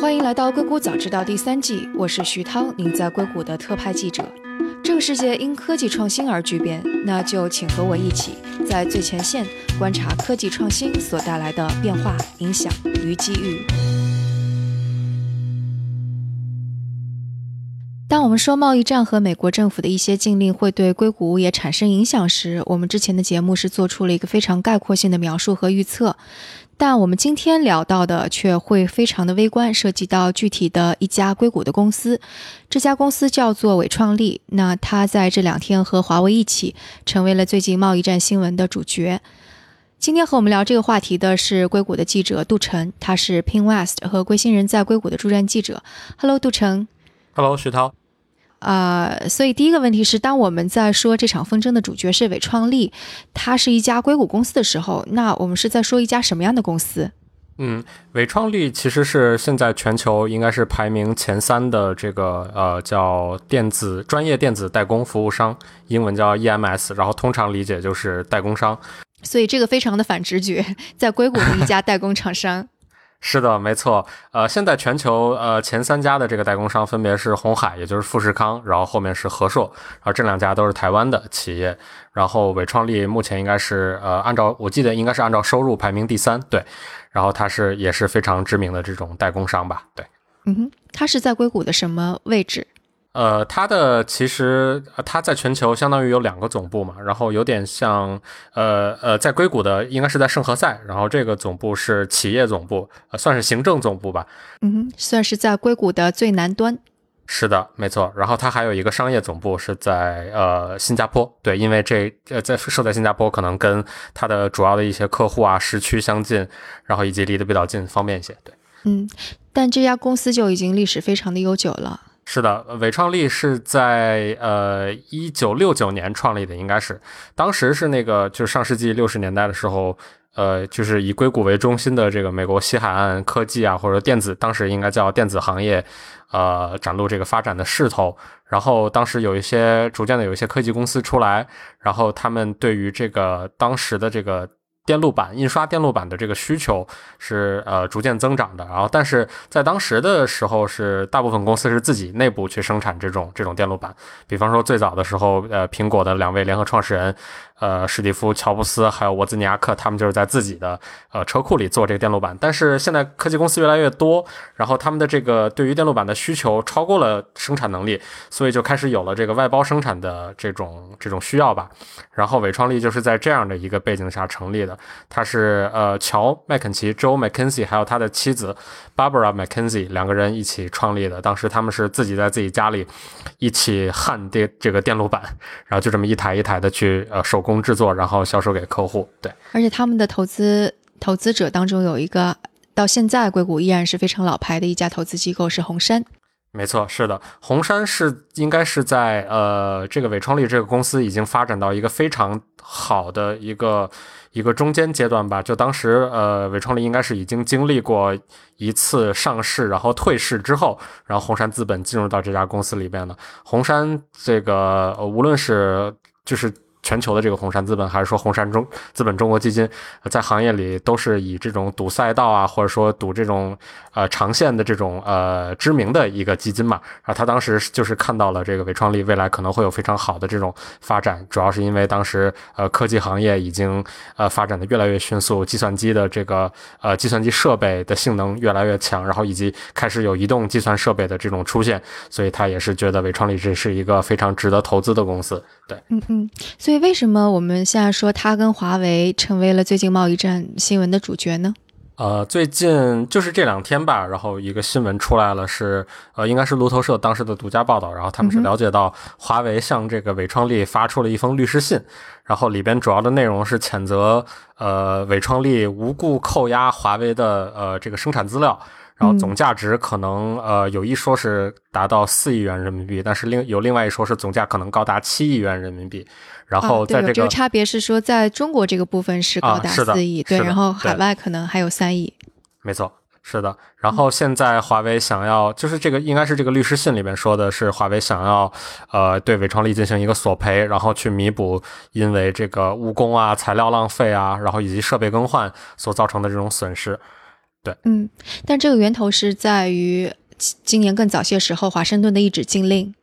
欢迎来到《硅谷早知道》第三季，我是徐涛，您在硅谷的特派记者。这个世界因科技创新而巨变，那就请和我一起在最前线观察科技创新所带来的变化、影响与机遇。当我们说贸易战和美国政府的一些禁令会对硅谷也产生影响时，我们之前的节目是做出了一个非常概括性的描述和预测。但我们今天聊到的却会非常的微观，涉及到具体的一家硅谷的公司。这家公司叫做伟创力。那它在这两天和华为一起，成为了最近贸易战新闻的主角。今天和我们聊这个话题的是硅谷的记者杜晨，他是 Pin West 和归心人在硅谷的驻站记者。Hello，杜晨。Hello，徐涛。呃，所以第一个问题是，当我们在说这场纷争的主角是伟创力，它是一家硅谷公司的时候，那我们是在说一家什么样的公司？嗯，伟创力其实是现在全球应该是排名前三的这个呃叫电子专业电子代工服务商，英文叫 EMS，然后通常理解就是代工商。所以这个非常的反直觉，在硅谷的一家代工厂商。是的，没错。呃，现在全球呃前三家的这个代工商分别是红海，也就是富士康，然后后面是和硕，然后这两家都是台湾的企业。然后伟创力目前应该是呃按照我记得应该是按照收入排名第三，对。然后它是也是非常知名的这种代工商吧，对。嗯哼，它是在硅谷的什么位置？呃，它的其实它在全球相当于有两个总部嘛，然后有点像呃呃，在硅谷的应该是在圣何塞，然后这个总部是企业总部，算是行政总部吧。嗯，算是在硅谷的最南端。是的，没错。然后它还有一个商业总部是在呃新加坡，对，因为这呃在设在新加坡，可能跟它的主要的一些客户啊时区相近，然后以及离得比较近，方便一些。对，嗯，但这家公司就已经历史非常的悠久了。是的，伟创力是在呃一九六九年创立的，应该是当时是那个就是上世纪六十年代的时候，呃，就是以硅谷为中心的这个美国西海岸科技啊或者电子，当时应该叫电子行业，呃，展露这个发展的势头。然后当时有一些逐渐的有一些科技公司出来，然后他们对于这个当时的这个。电路板印刷电路板的这个需求是呃逐渐增长的，然后但是在当时的时候是大部分公司是自己内部去生产这种这种电路板，比方说最早的时候，呃苹果的两位联合创始人。呃，史蒂夫·乔布斯还有沃兹尼亚克，他们就是在自己的呃车库里做这个电路板。但是现在科技公司越来越多，然后他们的这个对于电路板的需求超过了生产能力，所以就开始有了这个外包生产的这种这种需要吧。然后伟创力就是在这样的一个背景下成立的。他是呃乔·麦肯齐 （Joe McKenzie） 还有他的妻子 Barbara McKenzie 两个人一起创立的。当时他们是自己在自己家里一起焊电这个电路板，然后就这么一台一台的去呃手。工制作，然后销售给客户。对，而且他们的投资投资者当中有一个，到现在硅谷依然是非常老牌的一家投资机构是红杉。没错，是的，红杉是应该是在呃这个伟创力这个公司已经发展到一个非常好的一个一个中间阶段吧。就当时呃伟创力应该是已经经历过一次上市，然后退市之后，然后红杉资本进入到这家公司里边的。红杉这个呃无论是就是。全球的这个红杉资本，还是说红杉中资本中国基金，在行业里都是以这种赌赛道啊，或者说赌这种呃长线的这种呃知名的一个基金嘛。然后他当时就是看到了这个伟创力未来可能会有非常好的这种发展，主要是因为当时呃科技行业已经呃发展的越来越迅速，计算机的这个呃计算机设备的性能越来越强，然后以及开始有移动计算设备的这种出现，所以他也是觉得伟创力这是一个非常值得投资的公司。对，嗯嗯，所以。为什么我们现在说它跟华为成为了最近贸易战新闻的主角呢？呃，最近就是这两天吧，然后一个新闻出来了，是呃，应该是路透社当时的独家报道，然后他们是了解到华为向这个伟创力发出了一封律师信，然后里边主要的内容是谴责呃伟创力无故扣押华为的呃这个生产资料。然后总价值可能呃有一说是达到四亿元人民币，但是另有另外一说是总价可能高达七亿元人民币。然后在这个差别是说，在中国这个部分是高达四亿，对，然后海外可能还有三亿。没错，是的。然后现在华为想要，就是这个应该是这个律师信里面说的是华为想要呃对伟创力进行一个索赔，然后去弥补因为这个误工啊、材料浪费啊，然后以及设备更换所造成的这种损失。对，嗯，但这个源头是在于今年更早些时候华盛顿的一纸禁令。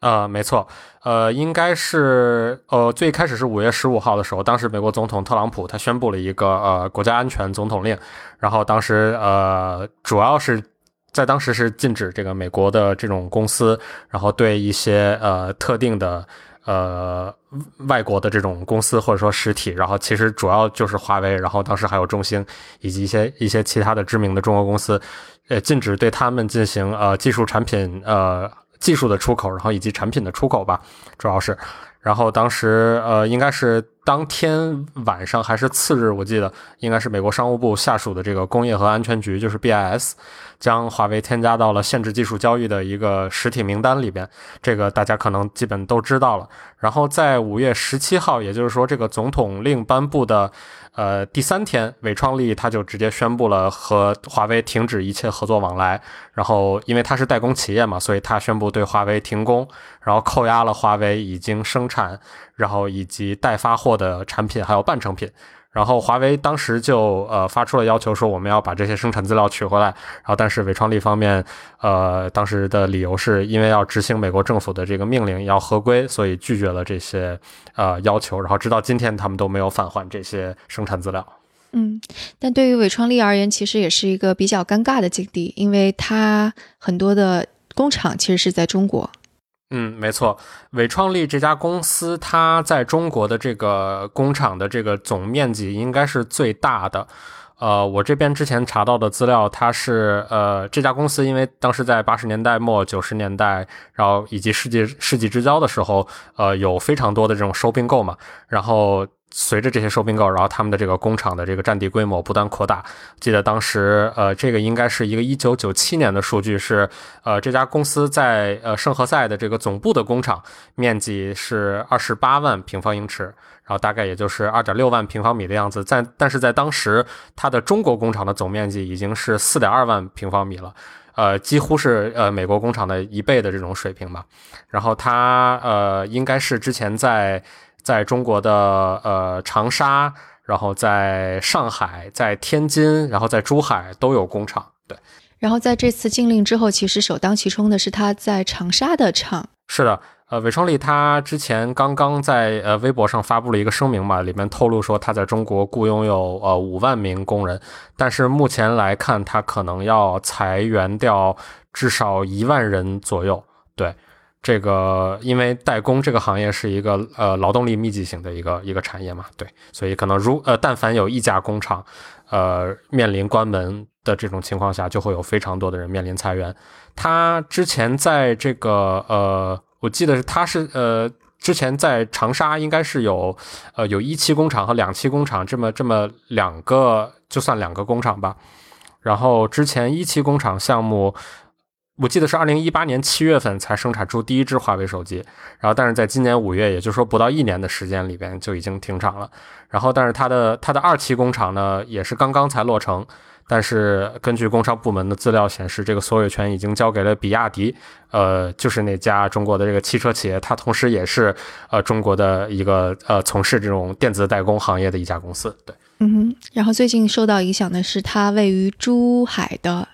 呃，没错，呃，应该是呃，最开始是五月十五号的时候，当时美国总统特朗普他宣布了一个呃国家安全总统令，然后当时呃主要是在当时是禁止这个美国的这种公司，然后对一些呃特定的呃外国的这种公司或者说实体，然后其实主要就是华为，然后当时还有中兴以及一些一些其他的知名的中国公司，呃，禁止对他们进行呃技术产品呃。技术的出口，然后以及产品的出口吧，主要是。然后当时，呃，应该是当天晚上还是次日，我记得应该是美国商务部下属的这个工业和安全局，就是 BIS，将华为添加到了限制技术交易的一个实体名单里边。这个大家可能基本都知道了。然后在五月十七号，也就是说这个总统令颁布的。呃，第三天，伟创力他就直接宣布了和华为停止一切合作往来。然后，因为他是代工企业嘛，所以他宣布对华为停工，然后扣押了华为已经生产，然后以及待发货的产品，还有半成品。然后华为当时就呃发出了要求，说我们要把这些生产资料取回来。然后但是伟创力方面，呃当时的理由是因为要执行美国政府的这个命令，要合规，所以拒绝了这些呃要求。然后直到今天，他们都没有返还这些生产资料。嗯，但对于伟创力而言，其实也是一个比较尴尬的境地，因为它很多的工厂其实是在中国。嗯，没错，伟创力这家公司，它在中国的这个工厂的这个总面积应该是最大的。呃，我这边之前查到的资料，它是呃这家公司，因为当时在八十年代末、九十年代，然后以及世纪世纪之交的时候，呃，有非常多的这种收并购嘛，然后。随着这些收并购，然后他们的这个工厂的这个占地规模不断扩大。记得当时，呃，这个应该是一个一九九七年的数据，是呃这家公司在呃圣何塞的这个总部的工厂面积是二十八万平方英尺，然后大概也就是二点六万平方米的样子。在但是在当时，它的中国工厂的总面积已经是四点二万平方米了，呃，几乎是呃美国工厂的一倍的这种水平吧。然后它呃应该是之前在。在中国的呃长沙，然后在上海，在天津，然后在珠海都有工厂。对，然后在这次禁令之后，其实首当其冲的是他在长沙的厂。是的，呃，伟创力他之前刚刚在呃微博上发布了一个声明嘛，里面透露说他在中国雇佣有呃五万名工人，但是目前来看，他可能要裁员掉至少一万人左右。对。这个因为代工这个行业是一个呃劳动力密集型的一个一个产业嘛，对，所以可能如呃但凡有一家工厂呃面临关门的这种情况下，就会有非常多的人面临裁员。他之前在这个呃，我记得他是呃之前在长沙应该是有呃有一期工厂和两期工厂这么这么两个就算两个工厂吧。然后之前一期工厂项目。我记得是二零一八年七月份才生产出第一支华为手机，然后但是在今年五月，也就是说不到一年的时间里边就已经停产了。然后但是它的它的二期工厂呢，也是刚刚才落成，但是根据工商部门的资料显示，这个所有权已经交给了比亚迪，呃，就是那家中国的这个汽车企业，它同时也是呃中国的一个呃从事这种电子代工行业的一家公司。对，嗯哼。然后最近受到影响的是它位于珠海的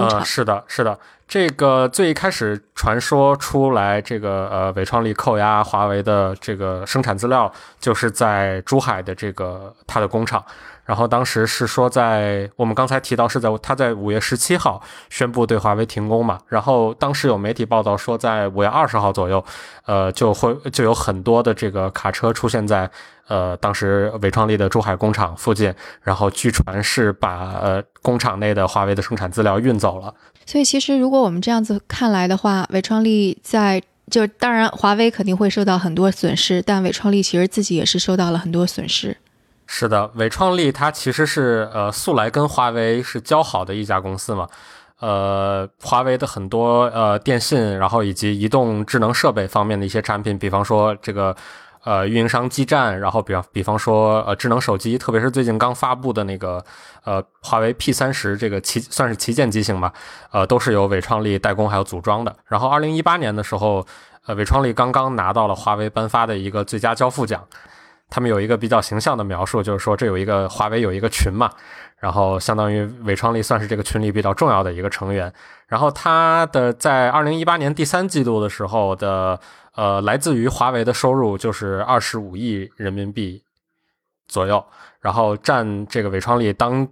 工厂。是的，是的。这个最一开始传说出来，这个呃，伟创力扣押华为的这个生产资料，就是在珠海的这个它的工厂。然后当时是说，在我们刚才提到是在他在五月十七号宣布对华为停工嘛。然后当时有媒体报道说，在五月二十号左右，呃，就会就有很多的这个卡车出现在呃当时伟创力的珠海工厂附近，然后据传是把呃工厂内的华为的生产资料运走了。所以其实如果我们这样子看来的话，伟创力在就当然华为肯定会受到很多损失，但伟创力其实自己也是受到了很多损失。是的，伟创力它其实是呃素来跟华为是交好的一家公司嘛，呃，华为的很多呃电信，然后以及移动智能设备方面的一些产品，比方说这个呃运营商基站，然后比方比方说呃智能手机，特别是最近刚发布的那个呃华为 P 三十这个旗算是旗舰机型吧，呃都是由伟创力代工还有组装的。然后二零一八年的时候，呃伟创力刚刚拿到了华为颁发的一个最佳交付奖。他们有一个比较形象的描述，就是说这有一个华为有一个群嘛，然后相当于伟创力算是这个群里比较重要的一个成员。然后他的在二零一八年第三季度的时候的呃来自于华为的收入就是二十五亿人民币左右，然后占这个伟创力当。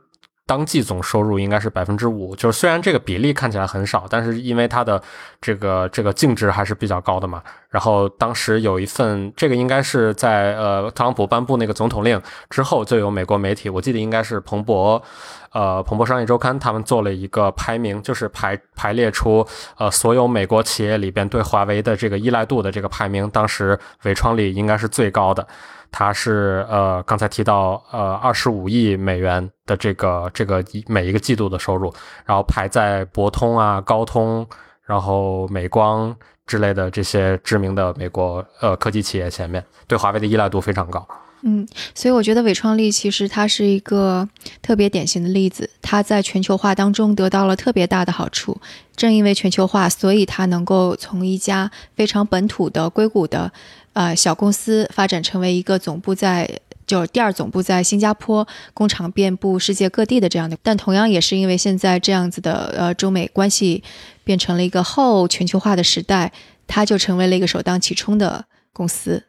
当季总收入应该是百分之五，就是虽然这个比例看起来很少，但是因为它的这个这个净值还是比较高的嘛。然后当时有一份，这个应该是在呃特朗普颁布那个总统令之后，就有美国媒体，我记得应该是彭博，呃彭博商业周刊，他们做了一个排名，就是排排列出呃所有美国企业里边对华为的这个依赖度的这个排名，当时伟创力应该是最高的。它是呃，刚才提到呃，二十五亿美元的这个这个每一个季度的收入，然后排在博通啊、高通，然后美光之类的这些知名的美国呃科技企业前面，对华为的依赖度非常高。嗯，所以我觉得伟创力其实它是一个特别典型的例子，它在全球化当中得到了特别大的好处。正因为全球化，所以它能够从一家非常本土的硅谷的。呃，小公司发展成为一个总部在，就是第二总部在新加坡，工厂遍布世界各地的这样的。但同样也是因为现在这样子的，呃，中美关系变成了一个后全球化的时代，它就成为了一个首当其冲的公司。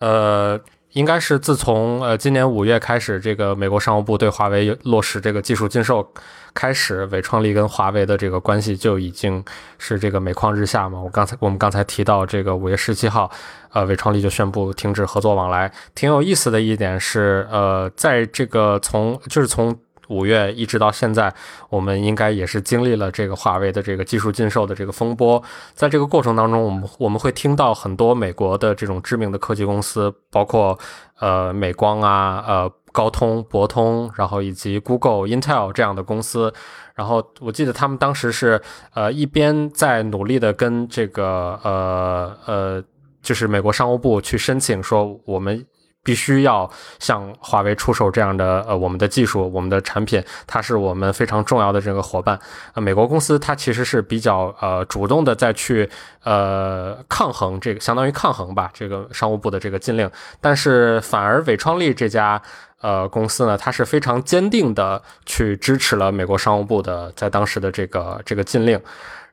呃。应该是自从呃今年五月开始，这个美国商务部对华为落实这个技术禁售开始，伟创力跟华为的这个关系就已经是这个每况日下嘛。我刚才我们刚才提到这个五月十七号，呃，伟创力就宣布停止合作往来。挺有意思的一点是，呃，在这个从就是从。五月一直到现在，我们应该也是经历了这个华为的这个技术禁售的这个风波。在这个过程当中，我们我们会听到很多美国的这种知名的科技公司，包括呃美光啊、呃高通、博通，然后以及 Google、Intel 这样的公司。然后我记得他们当时是呃一边在努力的跟这个呃呃就是美国商务部去申请说我们。必须要向华为出售这样的呃我们的技术我们的产品，它是我们非常重要的这个伙伴。呃，美国公司它其实是比较呃主动的再去呃抗衡这个相当于抗衡吧这个商务部的这个禁令，但是反而伟创力这家呃公司呢，它是非常坚定的去支持了美国商务部的在当时的这个这个禁令，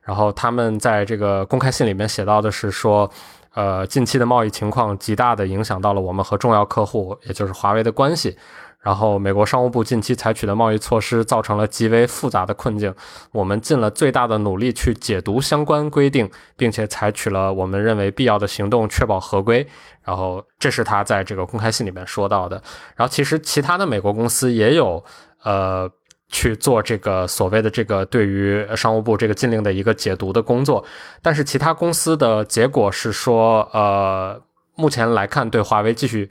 然后他们在这个公开信里面写到的是说。呃，近期的贸易情况极大的影响到了我们和重要客户，也就是华为的关系。然后，美国商务部近期采取的贸易措施造成了极为复杂的困境。我们尽了最大的努力去解读相关规定，并且采取了我们认为必要的行动，确保合规。然后，这是他在这个公开信里面说到的。然后，其实其他的美国公司也有，呃。去做这个所谓的这个对于商务部这个禁令的一个解读的工作，但是其他公司的结果是说，呃，目前来看对华为继续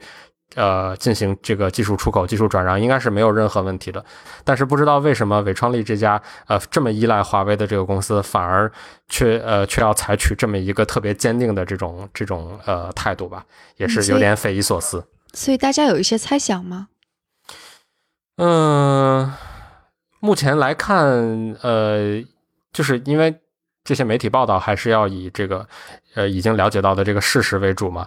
呃进行这个技术出口、技术转让应该是没有任何问题的。但是不知道为什么伟创力这家呃这么依赖华为的这个公司，反而却呃却要采取这么一个特别坚定的这种这种呃态度吧，也是有点匪夷所思。所以大家有一些猜想吗？嗯。目前来看，呃，就是因为这些媒体报道还是要以这个，呃，已经了解到的这个事实为主嘛。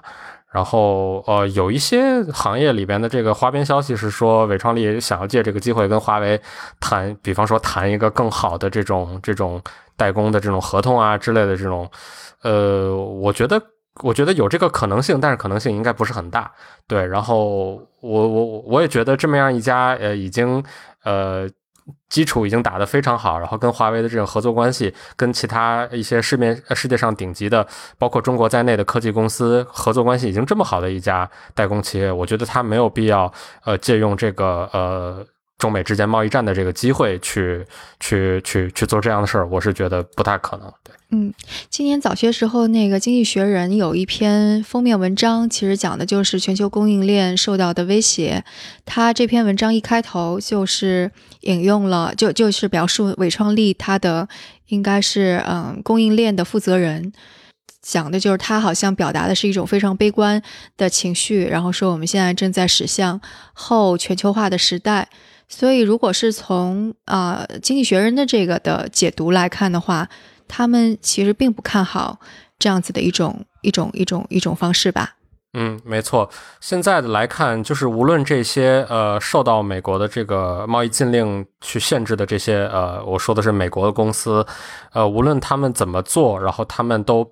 然后，呃，有一些行业里边的这个花边消息是说，伟创力想要借这个机会跟华为谈，比方说谈一个更好的这种这种代工的这种合同啊之类的这种。呃，我觉得，我觉得有这个可能性，但是可能性应该不是很大。对，然后我我我也觉得这么样一家，呃，已经，呃。基础已经打得非常好，然后跟华为的这种合作关系，跟其他一些市面世界上顶级的，包括中国在内的科技公司合作关系已经这么好的一家代工企业，我觉得他没有必要呃借用这个呃。中美之间贸易战的这个机会，去去去去做这样的事儿，我是觉得不太可能。对，嗯，今年早些时候，那个《经济学人》有一篇封面文章，其实讲的就是全球供应链受到的威胁。他这篇文章一开头就是引用了，就就是表述韦创立他的应该是嗯供应链的负责人，讲的就是他好像表达的是一种非常悲观的情绪，然后说我们现在正在驶向后全球化的时代。所以，如果是从啊《经济学人》的这个的解读来看的话，他们其实并不看好这样子的一种一种一种一种方式吧。嗯，没错。现在的来看，就是无论这些呃受到美国的这个贸易禁令去限制的这些呃，我说的是美国的公司，呃，无论他们怎么做，然后他们都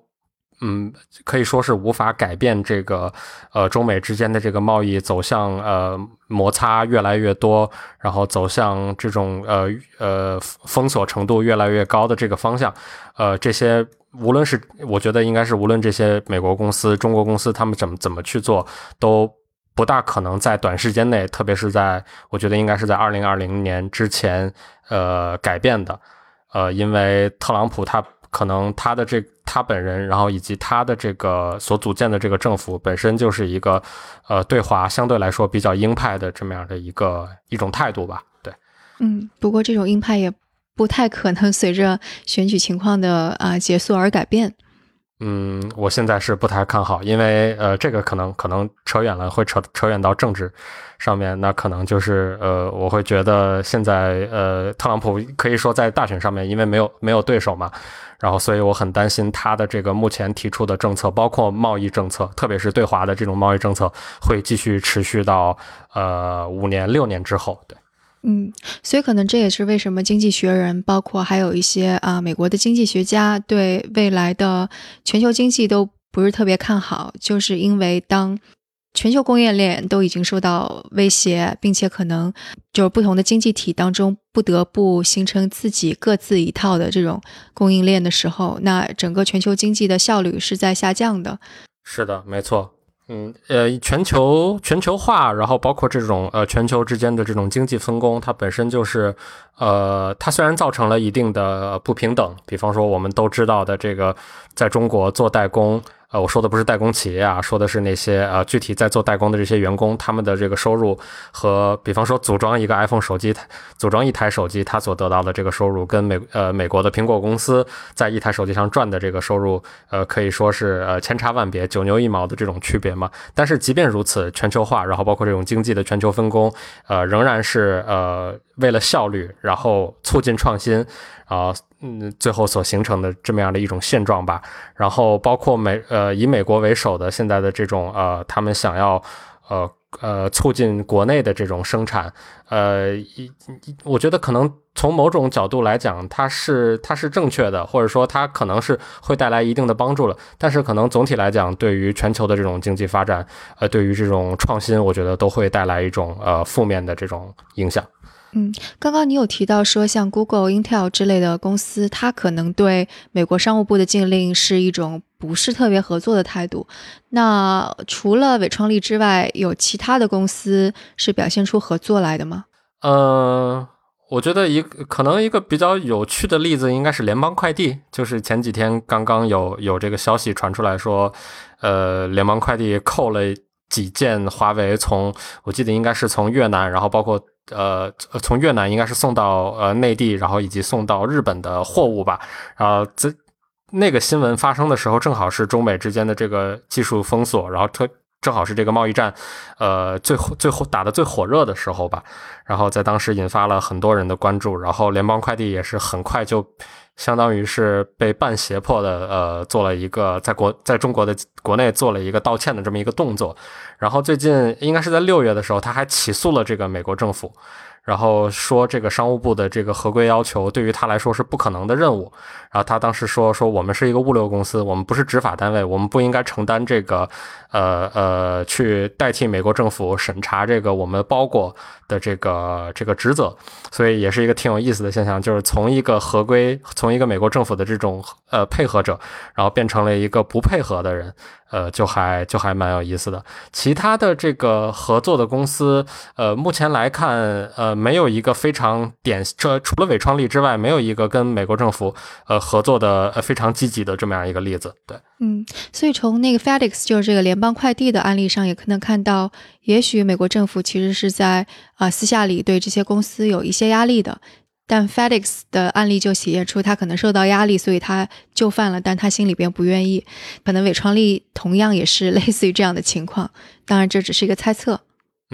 嗯可以说是无法改变这个呃中美之间的这个贸易走向呃摩擦越来越多，然后走向这种呃呃封锁程度越来越高的这个方向，呃这些。无论是我觉得应该是无论这些美国公司、中国公司他们怎么怎么去做，都不大可能在短时间内，特别是在我觉得应该是在二零二零年之前，呃，改变的。呃，因为特朗普他可能他的这他本人，然后以及他的这个所组建的这个政府本身就是一个呃对华相对来说比较鹰派的这么样的一个一种态度吧。对，嗯，不过这种鹰派也。不太可能随着选举情况的啊结束而改变。嗯，我现在是不太看好，因为呃，这个可能可能扯远了，会扯扯远到政治上面。那可能就是呃，我会觉得现在呃，特朗普可以说在大选上面，因为没有没有对手嘛，然后所以我很担心他的这个目前提出的政策，包括贸易政策，特别是对华的这种贸易政策，会继续持续到呃五年六年之后。对。嗯，所以可能这也是为什么《经济学人》包括还有一些啊美国的经济学家对未来的全球经济都不是特别看好，就是因为当全球供应链都已经受到威胁，并且可能就是不同的经济体当中不得不形成自己各自一套的这种供应链的时候，那整个全球经济的效率是在下降的。是的，没错。嗯，呃，全球全球化，然后包括这种呃全球之间的这种经济分工，它本身就是，呃，它虽然造成了一定的不平等，比方说我们都知道的这个，在中国做代工。呃，我说的不是代工企业啊，说的是那些呃具体在做代工的这些员工，他们的这个收入和，比方说组装一个 iPhone 手机，组装一台手机，他所得到的这个收入，跟美呃美国的苹果公司在一台手机上赚的这个收入，呃可以说是呃千差万别，九牛一毛的这种区别嘛。但是即便如此，全球化，然后包括这种经济的全球分工，呃仍然是呃为了效率，然后促进创新。啊，嗯，最后所形成的这么样的一种现状吧。然后包括美呃以美国为首的现在的这种呃，他们想要呃呃促进国内的这种生产，呃，一我觉得可能从某种角度来讲，它是它是正确的，或者说它可能是会带来一定的帮助了。但是可能总体来讲，对于全球的这种经济发展，呃，对于这种创新，我觉得都会带来一种呃负面的这种影响。嗯，刚刚你有提到说，像 Google、Intel 之类的公司，它可能对美国商务部的禁令是一种不是特别合作的态度。那除了伟创力之外，有其他的公司是表现出合作来的吗？呃，我觉得一可能一个比较有趣的例子应该是联邦快递，就是前几天刚刚有有这个消息传出来说，呃，联邦快递扣了几件华为从我记得应该是从越南，然后包括。呃，从越南应该是送到呃内地，然后以及送到日本的货物吧。然后这那个新闻发生的时候，正好是中美之间的这个技术封锁，然后特正好是这个贸易战，呃，最最后打的最火热的时候吧。然后在当时引发了很多人的关注，然后联邦快递也是很快就。相当于是被半胁迫的，呃，做了一个在国在中国的国内做了一个道歉的这么一个动作，然后最近应该是在六月的时候，他还起诉了这个美国政府。然后说这个商务部的这个合规要求对于他来说是不可能的任务。然后他当时说说我们是一个物流公司，我们不是执法单位，我们不应该承担这个呃呃去代替美国政府审查这个我们包裹的这个这个职责。所以也是一个挺有意思的现象，就是从一个合规，从一个美国政府的这种呃配合者，然后变成了一个不配合的人。呃，就还就还蛮有意思的。其他的这个合作的公司，呃，目前来看，呃，没有一个非常典，这除了伟创力之外，没有一个跟美国政府呃合作的非常积极的这么样一个例子。对，嗯，所以从那个 FedEx 就是这个联邦快递的案例上，也可能看到，也许美国政府其实是在啊私下里对这些公司有一些压力的。但 FedEx 的案例就体现出他可能受到压力，所以他就范了，但他心里边不愿意。可能伟创力同样也是类似于这样的情况，当然这只是一个猜测。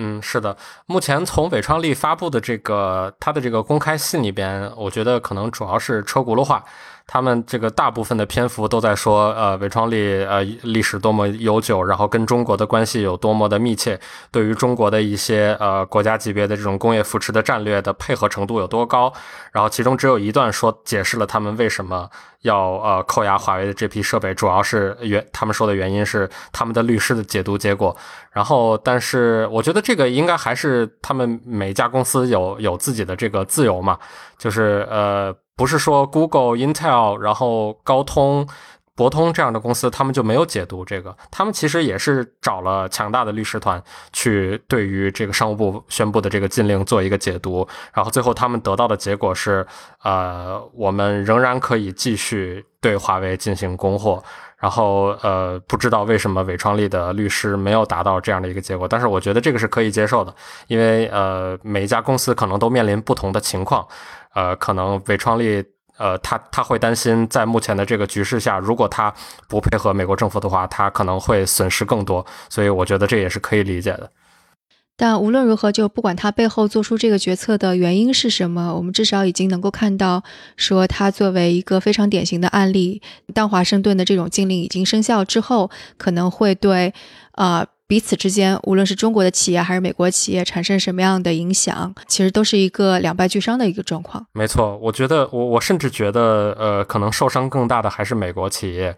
嗯，是的，目前从伟创力发布的这个他的这个公开信里边，我觉得可能主要是车轱辘话。他们这个大部分的篇幅都在说，呃，伟创力呃历史多么悠久，然后跟中国的关系有多么的密切，对于中国的一些呃国家级别的这种工业扶持的战略的配合程度有多高。然后其中只有一段说解释了他们为什么要呃扣押华为的这批设备，主要是原他们说的原因是他们的律师的解读结果。然后，但是我觉得这个应该还是他们每家公司有有自己的这个自由嘛，就是呃，不是说 Google、Intel，然后高通、博通这样的公司，他们就没有解读这个，他们其实也是找了强大的律师团去对于这个商务部宣布的这个禁令做一个解读，然后最后他们得到的结果是，呃，我们仍然可以继续对华为进行供货。然后，呃，不知道为什么伟创力的律师没有达到这样的一个结果，但是我觉得这个是可以接受的，因为呃，每一家公司可能都面临不同的情况，呃，可能韦创立，呃，他他会担心在目前的这个局势下，如果他不配合美国政府的话，他可能会损失更多，所以我觉得这也是可以理解的。但无论如何，就不管他背后做出这个决策的原因是什么，我们至少已经能够看到，说他作为一个非常典型的案例，当华盛顿的这种禁令已经生效之后，可能会对，呃，彼此之间，无论是中国的企业还是美国企业，产生什么样的影响，其实都是一个两败俱伤的一个状况。没错，我觉得，我我甚至觉得，呃，可能受伤更大的还是美国企业。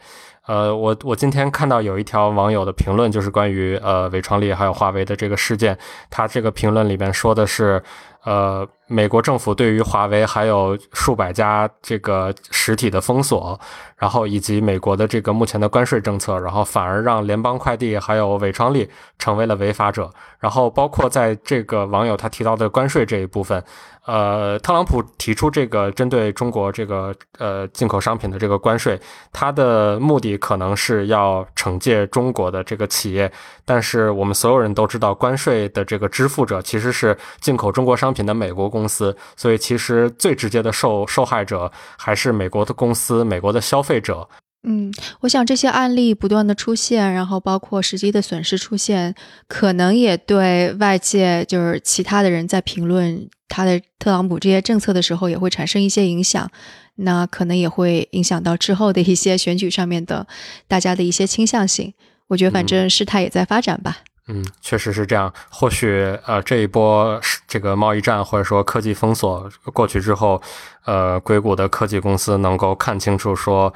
呃，我我今天看到有一条网友的评论，就是关于呃伟创力还有华为的这个事件，他这个评论里边说的是，呃，美国政府对于华为还有数百家这个实体的封锁，然后以及美国的这个目前的关税政策，然后反而让联邦快递还有伟创力成为了违法者，然后包括在这个网友他提到的关税这一部分。呃，特朗普提出这个针对中国这个呃进口商品的这个关税，他的目的可能是要惩戒中国的这个企业，但是我们所有人都知道，关税的这个支付者其实是进口中国商品的美国公司，所以其实最直接的受受害者还是美国的公司、美国的消费者。嗯，我想这些案例不断的出现，然后包括实际的损失出现，可能也对外界就是其他的人在评论他的特朗普这些政策的时候，也会产生一些影响。那可能也会影响到之后的一些选举上面的大家的一些倾向性。我觉得反正事态也在发展吧。嗯，嗯确实是这样。或许呃，这一波这个贸易战或者说科技封锁过去之后，呃，硅谷的科技公司能够看清楚说。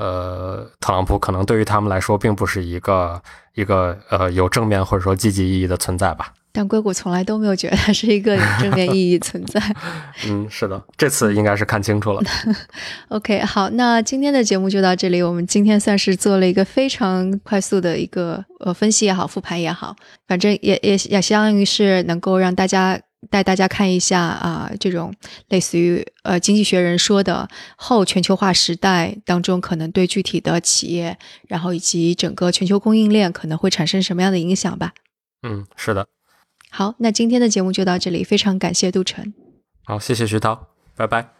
呃，特朗普可能对于他们来说并不是一个一个呃有正面或者说积极意义的存在吧。但硅谷从来都没有觉得它是一个有正面意义存在。嗯，是的，这次应该是看清楚了。OK，好，那今天的节目就到这里。我们今天算是做了一个非常快速的一个呃分析也好，复盘也好，反正也也也相当于是能够让大家。带大家看一下啊，这种类似于呃《经济学人》说的后全球化时代当中，可能对具体的企业，然后以及整个全球供应链可能会产生什么样的影响吧？嗯，是的。好，那今天的节目就到这里，非常感谢杜晨。好，谢谢徐涛，拜拜。